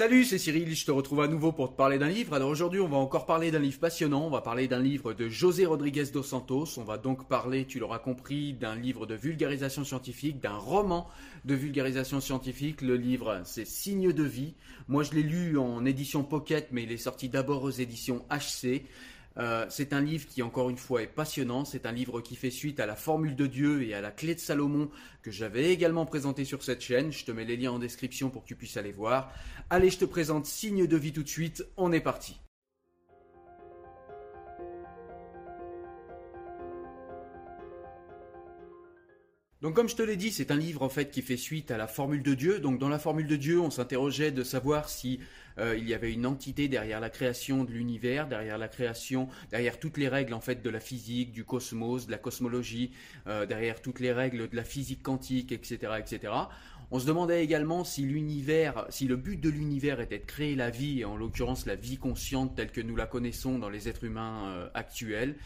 Salut, c'est Cyril, je te retrouve à nouveau pour te parler d'un livre. Alors aujourd'hui, on va encore parler d'un livre passionnant, on va parler d'un livre de José Rodriguez dos Santos, on va donc parler, tu l'auras compris, d'un livre de vulgarisation scientifique, d'un roman de vulgarisation scientifique. Le livre, c'est Signes de vie. Moi, je l'ai lu en édition Pocket, mais il est sorti d'abord aux éditions HC. Euh, c'est un livre qui, encore une fois, est passionnant. C'est un livre qui fait suite à la Formule de Dieu et à la Clé de Salomon que j'avais également présenté sur cette chaîne. Je te mets les liens en description pour que tu puisses aller voir. Allez, je te présente Signe de vie tout de suite. On est parti. Donc comme je te l'ai dit, c'est un livre en fait qui fait suite à la formule de Dieu. Donc dans la formule de Dieu, on s'interrogeait de savoir si euh, il y avait une entité derrière la création de l'univers, derrière la création, derrière toutes les règles en fait de la physique, du cosmos, de la cosmologie, euh, derrière toutes les règles de la physique quantique, etc., etc. On se demandait également si l'univers, si le but de l'univers était de créer la vie, et en l'occurrence la vie consciente telle que nous la connaissons dans les êtres humains euh, actuels.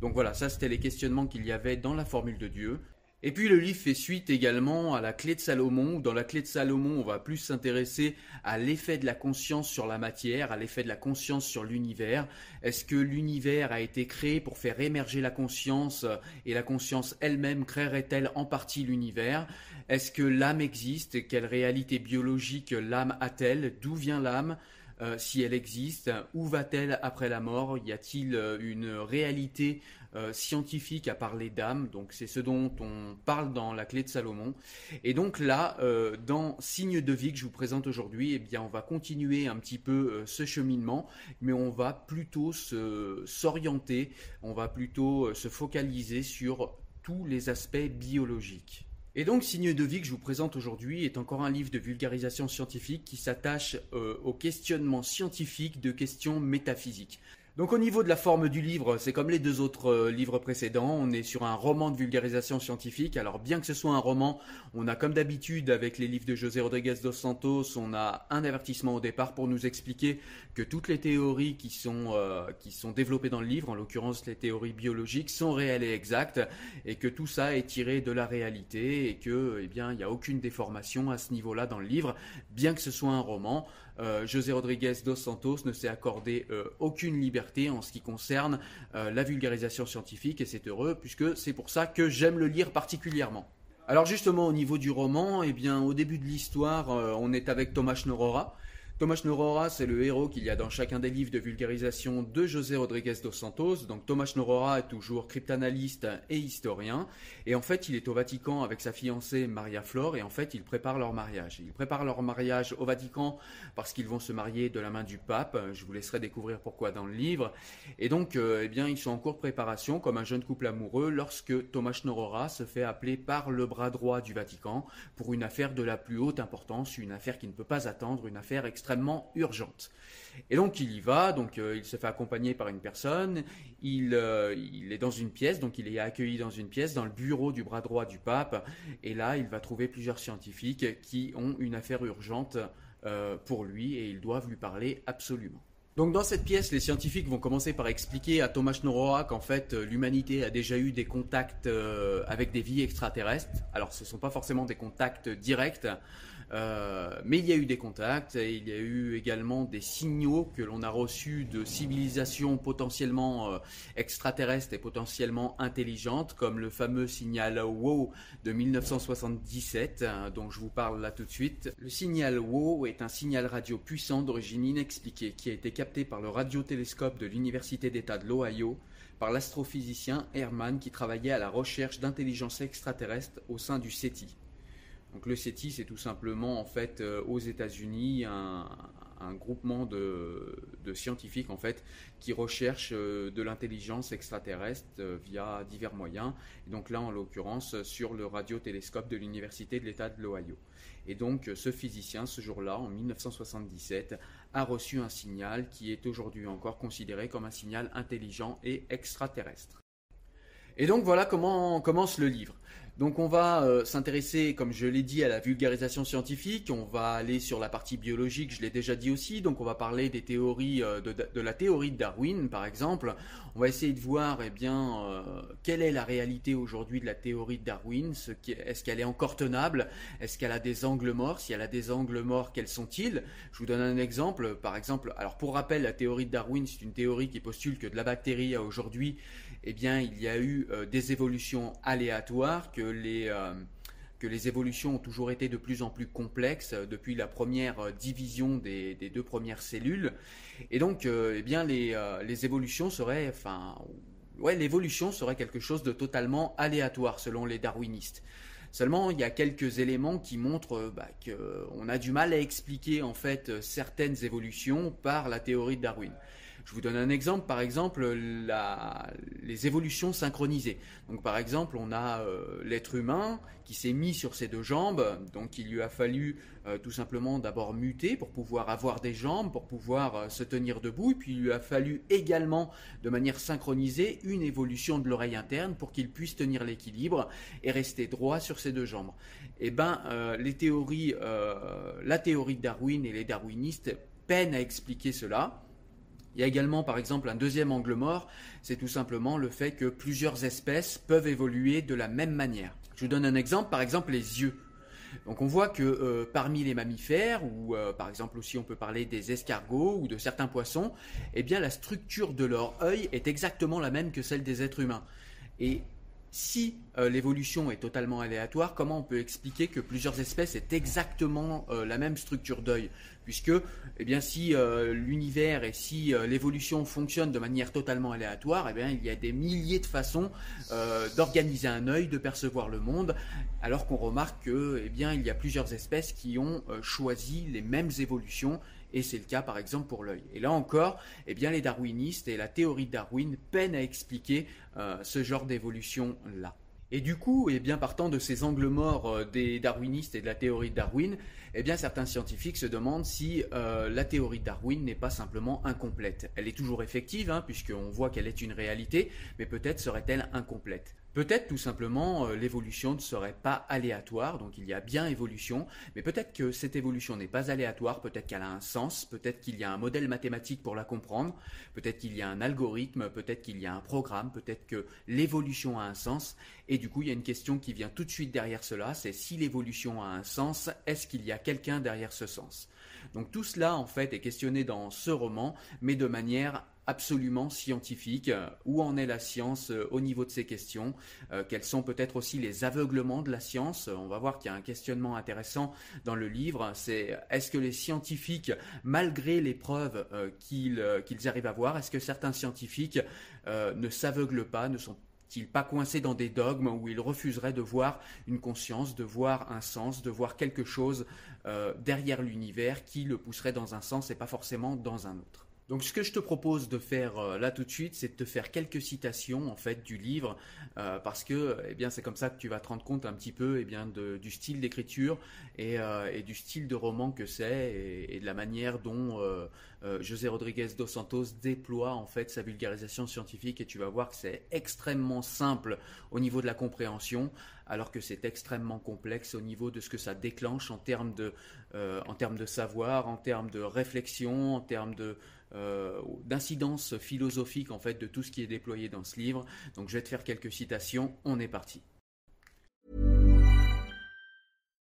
Donc voilà, ça c'était les questionnements qu'il y avait dans la formule de Dieu. Et puis le livre fait suite également à la clé de Salomon. Dans la clé de Salomon, on va plus s'intéresser à l'effet de la conscience sur la matière, à l'effet de la conscience sur l'univers. Est-ce que l'univers a été créé pour faire émerger la conscience et la conscience elle-même créerait-elle en partie l'univers? Est-ce que l'âme existe? Quelle réalité biologique l'âme a-t-elle? D'où vient l'âme? Euh, si elle existe, où va-t-elle après la mort? Y a-t-il euh, une réalité euh, scientifique à parler d'âme Donc c'est ce dont on parle dans la clé de Salomon. Et donc là, dans Signe de vie que je vous présente aujourd'hui, eh bien on va continuer un petit peu ce cheminement, mais on va plutôt s'orienter, on va plutôt se focaliser sur tous les aspects biologiques. Et donc, Signe de vie que je vous présente aujourd'hui est encore un livre de vulgarisation scientifique qui s'attache euh, au questionnement scientifique de questions métaphysiques. Donc au niveau de la forme du livre, c'est comme les deux autres euh, livres précédents, on est sur un roman de vulgarisation scientifique. Alors bien que ce soit un roman, on a comme d'habitude avec les livres de José Rodriguez dos Santos, on a un avertissement au départ pour nous expliquer que toutes les théories qui sont, euh, développées dans le livre, en l'occurrence les théories biologiques, sont réelles et exactes et que tout ça est tiré de la réalité et que eh il n'y a aucune déformation à ce niveau-là dans le livre, bien que ce soit un roman. Euh, José Rodriguez dos Santos ne s'est accordé euh, aucune liberté en ce qui concerne euh, la vulgarisation scientifique et c'est heureux puisque c'est pour ça que j'aime le lire particulièrement. Alors justement au niveau du roman, eh bien au début de l'histoire, on est avec Thomas Schnorora Thomas Norora, c'est le héros qu'il y a dans chacun des livres de vulgarisation de José Rodriguez dos Santos. Donc Thomas Norora est toujours cryptanalyste et historien. Et en fait, il est au Vatican avec sa fiancée Maria Flore. Et en fait, ils préparent leur mariage. Ils préparent leur mariage au Vatican parce qu'ils vont se marier de la main du pape. Je vous laisserai découvrir pourquoi dans le livre. Et donc, euh, eh bien, ils sont en cours de préparation comme un jeune couple amoureux lorsque Thomas Norora se fait appeler par le bras droit du Vatican pour une affaire de la plus haute importance, une affaire qui ne peut pas attendre, une affaire extrêmement extrêmement urgente. Et donc il y va, donc euh, il se fait accompagner par une personne, il, euh, il, est dans une pièce, donc il est accueilli dans une pièce, dans le bureau du bras droit du pape, et là il va trouver plusieurs scientifiques qui ont une affaire urgente euh, pour lui et ils doivent lui parler absolument. Donc dans cette pièce, les scientifiques vont commencer par expliquer à Thomas Noroa qu'en fait l'humanité a déjà eu des contacts avec des vies extraterrestres. Alors ce ne sont pas forcément des contacts directs, euh, mais il y a eu des contacts, et il y a eu également des signaux que l'on a reçus de civilisations potentiellement euh, extraterrestres et potentiellement intelligentes, comme le fameux signal WOW de 1977, hein, dont je vous parle là tout de suite. Le signal WOW est un signal radio puissant d'origine inexpliquée qui a été capté par le radiotélescope de l'Université d'État de l'Ohio par l'astrophysicien Herman qui travaillait à la recherche d'intelligence extraterrestre au sein du SETI. Donc le CETI, c'est tout simplement en fait euh, aux États-Unis un, groupement de, scientifiques qui recherchent euh, de l'intelligence extraterrestre euh, via divers moyens. Et donc là, en l'occurrence, sur le radiotélescope de l'université de l'État de l'Ohio. Et donc ce physicien, ce jour-là, en 1977, a reçu un signal qui est aujourd'hui encore considéré comme un signal intelligent et extraterrestre. Et donc voilà comment commence le livre. Donc on va euh, s'intéresser, comme je l'ai dit, à la vulgarisation scientifique, on va aller sur la partie biologique, je l'ai déjà dit aussi, donc on va parler des théories, euh, de, la théorie de Darwin par exemple, on va essayer de voir eh bien, euh, quelle est la réalité aujourd'hui de la théorie de Darwin, est-ce qu'elle est encore tenable, est-ce qu'elle a des angles morts, si elle a des angles morts, quels sont-ils? Je vous donne un exemple, par exemple, alors pour rappel, la théorie de Darwin, c'est une théorie qui postule que de la bactérie à aujourd'hui, eh bien, il y a eu euh, des évolutions aléatoires, que les, euh, que les évolutions ont toujours été de plus en plus complexes euh, depuis la première division des, deux premières cellules. Et donc, eh bien, les, les évolutions seraient, enfin, ouais, l'évolution serait quelque chose de totalement aléatoire selon les darwinistes. Seulement, il y a quelques éléments qui montrent bah, qu'on a du mal à expliquer en fait certaines évolutions par la théorie de Darwin. Je vous donne un exemple, par exemple les évolutions synchronisées. Donc par exemple, on a euh, l'être humain qui s'est mis sur ses deux jambes, donc il lui a fallu euh, tout simplement d'abord muter pour pouvoir avoir des jambes, pour pouvoir euh, se tenir debout, et puis il lui a fallu également de manière synchronisée une évolution de l'oreille interne pour qu'il puisse tenir l'équilibre et rester droit sur ses deux jambes. Eh ben, la théorie de Darwin et les darwinistes peinent à expliquer cela. Il y a également par exemple un deuxième angle mort, c'est tout simplement le fait que plusieurs espèces peuvent évoluer de la même manière. Je vous donne un exemple, par exemple les yeux. Donc on voit que euh, parmi les mammifères, ou euh, par exemple aussi on peut parler des escargots ou de certains poissons, eh bien la structure de leur œil est exactement la même que celle des êtres humains. Si euh, l'évolution est totalement aléatoire, comment on peut expliquer que plusieurs espèces aient exactement euh, la même structure d'œil? Puisque, eh si euh, l'univers et si l'évolution fonctionne de manière totalement aléatoire, eh il y a des milliers de façons d'organiser un œil, de percevoir le monde, alors qu'on remarque que, eh il y a plusieurs espèces qui ont choisi les mêmes évolutions et c'est le cas par exemple pour l'œil. Et là encore, eh les darwinistes et la théorie de Darwin peinent à expliquer euh, ce genre d'évolution-là. Et du coup, eh bien, partant de ces angles morts euh, des darwinistes et de la théorie de Darwin, eh bien, certains scientifiques se demandent si euh, la théorie de Darwin n'est pas simplement incomplète. Elle est toujours effective, hein, puisqu'on voit qu'elle est une réalité, mais peut-être serait-elle incomplète. Peut-être tout simplement euh, l'évolution ne serait pas aléatoire, donc il y a bien évolution, mais peut-être que cette évolution n'est pas aléatoire, peut-être qu'elle a un sens, peut-être qu'il y a un modèle mathématique pour la comprendre, peut-être qu'il y a un algorithme, peut-être qu'il y a un programme, peut-être que l'évolution a un sens, et du coup il y a une question qui vient tout de suite derrière cela, c'est si l'évolution a un sens, est-ce qu'il y a quelqu'un derrière ce sens? Donc tout cela en fait est questionné dans ce roman, mais de manière absolument scientifique. Où en est la science euh, au niveau de ces questions euh, Quels sont peut-être aussi les aveuglements de la science On va voir qu'il y a un questionnement intéressant dans le livre. C'est est-ce que les scientifiques, malgré les preuves euh, qu'ils arrivent à voir, est-ce que certains scientifiques ne s'aveuglent pas, ne sont ils pas coincés dans des dogmes où ils refuseraient de voir une conscience, de voir un sens, de voir quelque chose derrière l'univers qui le pousserait dans un sens et pas forcément dans un autre? Donc ce que je te propose de faire euh, là tout de suite, c'est de te faire quelques citations en fait du livre, euh, parce que eh bien c'est comme ça que tu vas te rendre compte un petit peu eh bien du style d'écriture euh, et, du style de roman que c'est et, de la manière dont José Rodriguez dos Santos déploie en fait sa vulgarisation scientifique. Et tu vas voir que c'est extrêmement simple au niveau de la compréhension, alors que c'est extrêmement complexe au niveau de ce que ça déclenche en termes de en termes de savoir, en termes de réflexion, en termes de euh, d'incidence philosophique en fait de tout ce qui est déployé dans ce livre. Donc je vais te faire quelques citations. On est parti.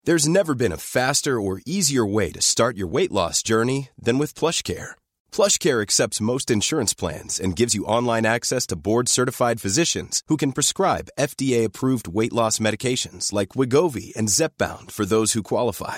There's never been a faster or easier way to start your weight loss journey than with PlushCare. PlushCare accepts most insurance plans and gives you online access to board-certified physicians who can prescribe FDA-approved weight loss medications like Wigovi and Zepbound for those who qualify.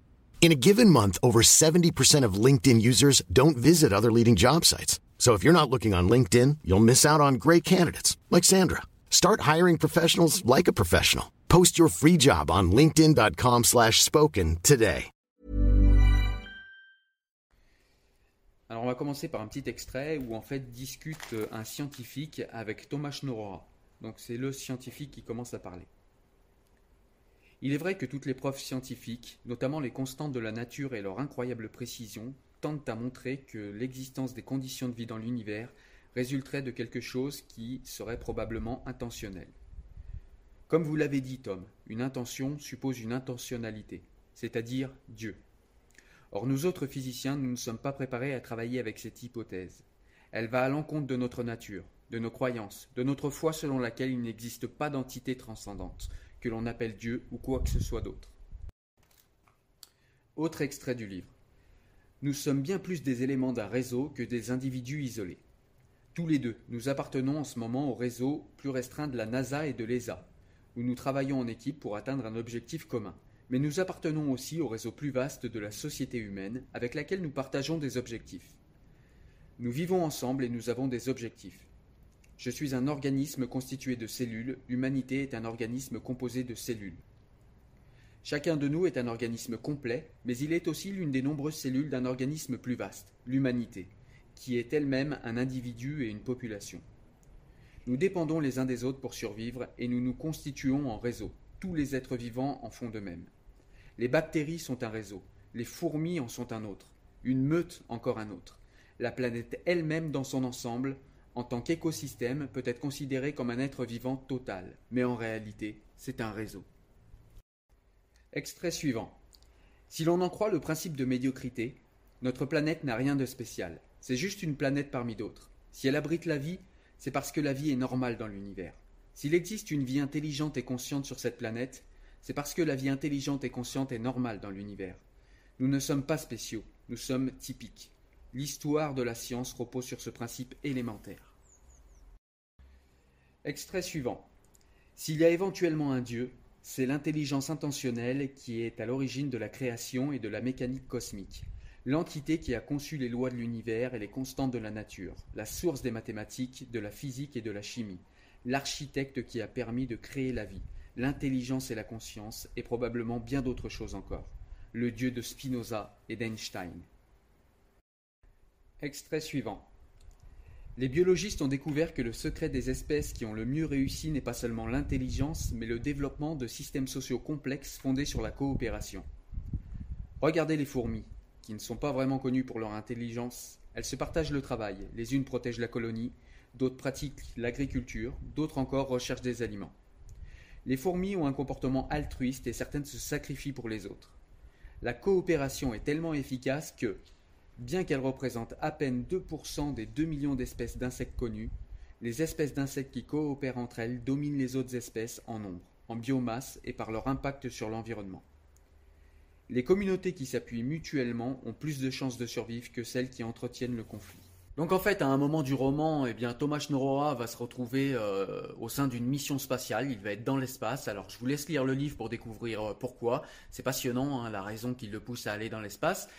In a given month, over 70% of LinkedIn users don't visit other leading job sites. So if you're not looking on LinkedIn, you'll miss out on great candidates like Sandra. Start hiring professionals like a professional. Post your free job on linkedin.com/spoken today. Alors on va commencer par un petit extrait où en fait discute un scientifique avec Thomas Schnorora. Donc c'est le scientifique qui commence à parler. Il est vrai que toutes les preuves scientifiques, notamment les constantes de la nature et leur incroyable précision, tendent à montrer que l'existence des conditions de vie dans l'univers résulterait de quelque chose qui serait probablement intentionnel. Comme vous l'avez dit, Tom, une intention suppose une intentionnalité, c'est-à-dire Dieu. Or, nous autres physiciens, nous ne sommes pas préparés à travailler avec cette hypothèse. Elle va à l'encontre de notre nature, de nos croyances, de notre foi selon laquelle il n'existe pas d'entité transcendante, que l'on appelle Dieu ou quoi que ce soit d'autre. Autre extrait du livre. Nous sommes bien plus des éléments d'un réseau que des individus isolés. Tous les deux, nous appartenons en ce moment au réseau plus restreint de la NASA et de l'ESA, où nous travaillons en équipe pour atteindre un objectif commun. Mais nous appartenons aussi au réseau plus vaste de la société humaine, avec laquelle nous partageons des objectifs. Nous vivons ensemble et nous avons des objectifs. Je suis un organisme constitué de cellules, l'humanité est un organisme composé de cellules. Chacun de nous est un organisme complet, mais il est aussi l'une des nombreuses cellules d'un organisme plus vaste, l'humanité, qui est elle-même un individu et une population. Nous dépendons les uns des autres pour survivre et nous nous constituons en réseau. Tous les êtres vivants en font de même. Les bactéries sont un réseau, les fourmis en sont un autre, une meute encore un autre. La planète elle-même dans son ensemble en tant qu'écosystème, peut être considéré comme un être vivant total, mais en réalité, c'est un réseau. Extrait suivant. Si l'on en croit le principe de médiocrité, notre planète n'a rien de spécial. C'est juste une planète parmi d'autres. Si elle abrite la vie, c'est parce que la vie est normale dans l'univers. S'il existe une vie intelligente et consciente sur cette planète, c'est parce que la vie intelligente et consciente est normale dans l'univers. Nous ne sommes pas spéciaux, nous sommes typiques. L'histoire de la science repose sur ce principe élémentaire. Extrait suivant. S'il y a éventuellement un Dieu, c'est l'intelligence intentionnelle qui est à l'origine de la création et de la mécanique cosmique, l'entité qui a conçu les lois de l'univers et les constantes de la nature, la source des mathématiques, de la physique et de la chimie, l'architecte qui a permis de créer la vie, l'intelligence et la conscience, et probablement bien d'autres choses encore, le Dieu de Spinoza et d'Einstein. Extrait suivant. Les biologistes ont découvert que le secret des espèces qui ont le mieux réussi n'est pas seulement l'intelligence, mais le développement de systèmes sociaux complexes fondés sur la coopération. Regardez les fourmis, qui ne sont pas vraiment connues pour leur intelligence. Elles se partagent le travail, les unes protègent la colonie, d'autres pratiquent l'agriculture, d'autres encore recherchent des aliments. Les fourmis ont un comportement altruiste et certaines se sacrifient pour les autres. La coopération est tellement efficace que, Bien qu'elles représentent à peine 2% des 2 millions d'espèces d'insectes connues, les espèces d'insectes qui coopèrent entre elles dominent les autres espèces en nombre, en biomasse et par leur impact sur l'environnement. Les communautés qui s'appuient mutuellement ont plus de chances de survivre que celles qui entretiennent le conflit. Donc en fait, à un moment du roman, eh bien Thomas Schnorroa va se retrouver au sein d'une mission spatiale. Il va être dans l'espace. Alors je vous laisse lire le livre pour découvrir pourquoi. C'est passionnant, hein, la raison qui le pousse à aller dans l'espace.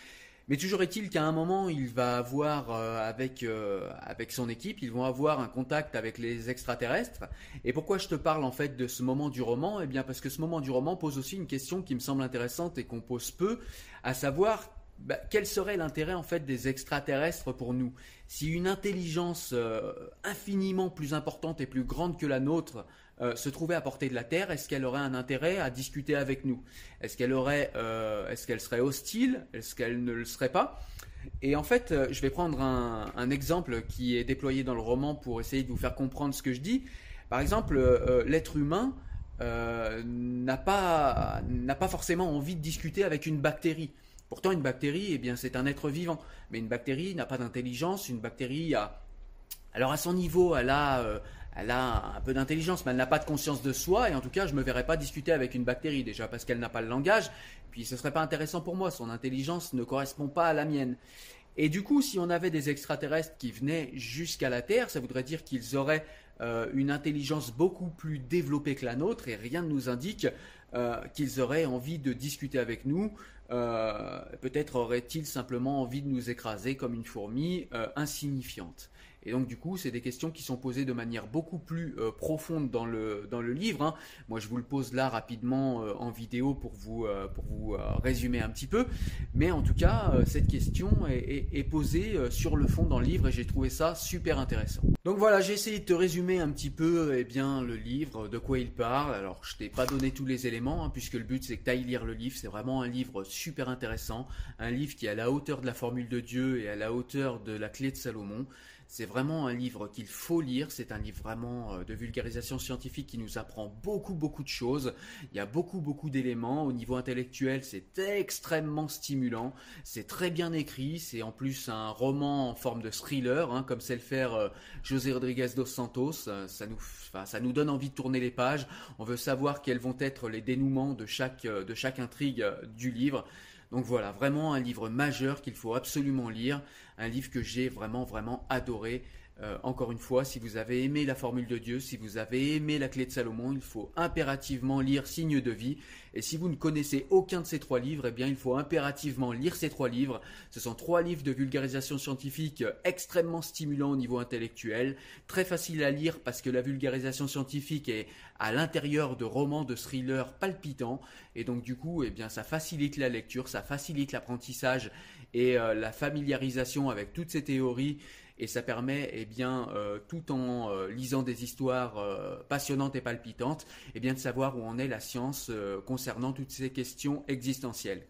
Mais toujours est-il qu'à un moment, il va avoir euh, avec euh, avec son équipe, ils vont avoir un contact avec les extraterrestres. Et pourquoi je te parle en fait de ce moment du roman? Eh bien parce que ce moment du roman pose aussi une question qui me semble intéressante et qu'on pose peu, à savoir bah, quel serait l'intérêt en fait des extraterrestres pour nous? Si une intelligence euh, infiniment plus importante et plus grande que la nôtre euh, se trouvait à portée de la Terre, est-ce qu'elle aurait un intérêt à discuter avec nous? Est-ce qu'elle aurait, euh, est-ce qu'elle serait hostile? Est-ce qu'elle ne le serait pas? Et en fait, euh, je vais prendre un, exemple qui est déployé dans le roman pour essayer de vous faire comprendre ce que je dis. Par exemple, l'être humain n'a pas n'a pas forcément envie de discuter avec une bactérie. Pourtant, une bactérie, eh bien, c'est un être vivant. Mais une bactérie n'a pas d'intelligence. Une bactérie a alors à son niveau, elle a, elle a un peu d'intelligence, mais elle n'a pas de conscience de soi, et en tout cas, je ne me verrais pas discuter avec une bactérie, déjà parce qu'elle n'a pas le langage, puis ce ne serait pas intéressant pour moi, son intelligence ne correspond pas à la mienne. Et du coup, si on avait des extraterrestres qui venaient jusqu'à la Terre, ça voudrait dire qu'ils auraient euh, une intelligence beaucoup plus développée que la nôtre, et rien ne nous indique euh, qu'ils auraient envie de discuter avec nous. Euh, peut-être auraient-ils simplement envie de nous écraser comme une fourmi insignifiante. Et donc du coup, c'est des questions qui sont posées de manière beaucoup plus euh, profonde dans le, dans le livre. Hein. Moi, je vous le pose là rapidement euh, en vidéo pour vous, euh, pour vous résumer un petit peu. Mais en tout cas, cette question est, posée sur le fond dans le livre et j'ai trouvé ça super intéressant. Donc voilà, j'ai essayé de te résumer un petit peu eh bien, le livre, de quoi il parle. Alors, je t'ai pas donné tous les éléments, hein, puisque le but c'est que tu ailles lire le livre. C'est vraiment un livre super intéressant, un livre qui est à la hauteur de la formule de Dieu et à la hauteur de la clé de Salomon. C'est vraiment un livre qu'il faut lire. C'est un livre vraiment euh, de vulgarisation scientifique qui nous apprend beaucoup, beaucoup de choses. Il y a beaucoup, beaucoup d'éléments. Au niveau intellectuel, c'est extrêmement stimulant. C'est très bien écrit. C'est en plus un roman en forme de thriller, hein, comme sait le faire euh, José Rodriguez dos Santos. Euh, ça nous, ça nous donne envie de tourner les pages. On veut savoir quels vont être les dénouements de chaque, de chaque intrigue du livre. Donc voilà, vraiment un livre majeur qu'il faut absolument lire, un livre que j'ai vraiment vraiment adoré. Euh, encore une fois, si vous avez aimé la formule de Dieu, si vous avez aimé la clé de Salomon, il faut impérativement lire Signe de vie. Et si vous ne connaissez aucun de ces trois livres, eh bien, il faut impérativement lire ces trois livres. Ce sont trois livres de vulgarisation scientifique extrêmement stimulants au niveau intellectuel, très faciles à lire parce que la vulgarisation scientifique est à l'intérieur de romans de thrillers palpitants. Et donc, du coup, eh bien, ça facilite la lecture, ça facilite l'apprentissage et euh, la familiarisation avec toutes ces théories et ça permet, eh bien, euh, tout en euh, lisant des histoires passionnantes et palpitantes, eh de savoir où en est la science concernant toutes ces questions existentielles.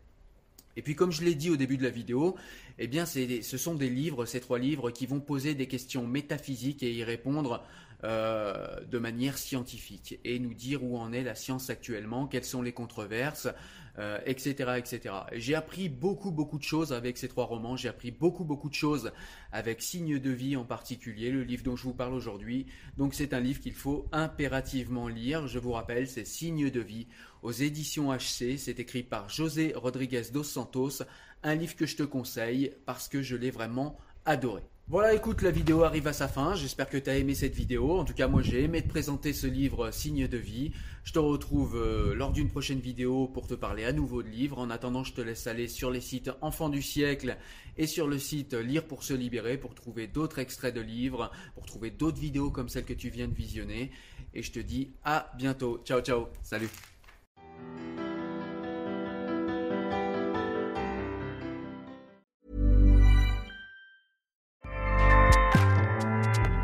Et puis, comme je l'ai dit au début de la vidéo, eh ce sont des livres, ces trois livres, qui vont poser des questions métaphysiques et y répondre euh, de manière scientifique et nous dire où en est la science actuellement, quelles sont les controverses, euh, etc. J'ai appris beaucoup, beaucoup de choses avec ces trois romans. J'ai appris beaucoup, beaucoup de choses avec Signe de vie en particulier, le livre dont je vous parle aujourd'hui. Donc c'est un livre qu'il faut impérativement lire. Je vous rappelle, c'est Signe de vie aux éditions HC. C'est écrit par José Rodriguez dos Santos. Un livre que je te conseille parce que je l'ai vraiment adoré. Voilà, écoute, la vidéo arrive à sa fin. J'espère que tu as aimé cette vidéo. En tout cas, moi, j'ai aimé te présenter ce livre Signe de vie. Je te retrouve euh, lors d'une prochaine vidéo pour te parler à nouveau de livres. En attendant, je te laisse aller sur les sites Enfants du siècle et sur le site Lire pour se libérer pour trouver d'autres extraits de livres, pour trouver d'autres vidéos comme celle que tu viens de visionner. Et je te dis à bientôt. Ciao, ciao. Salut.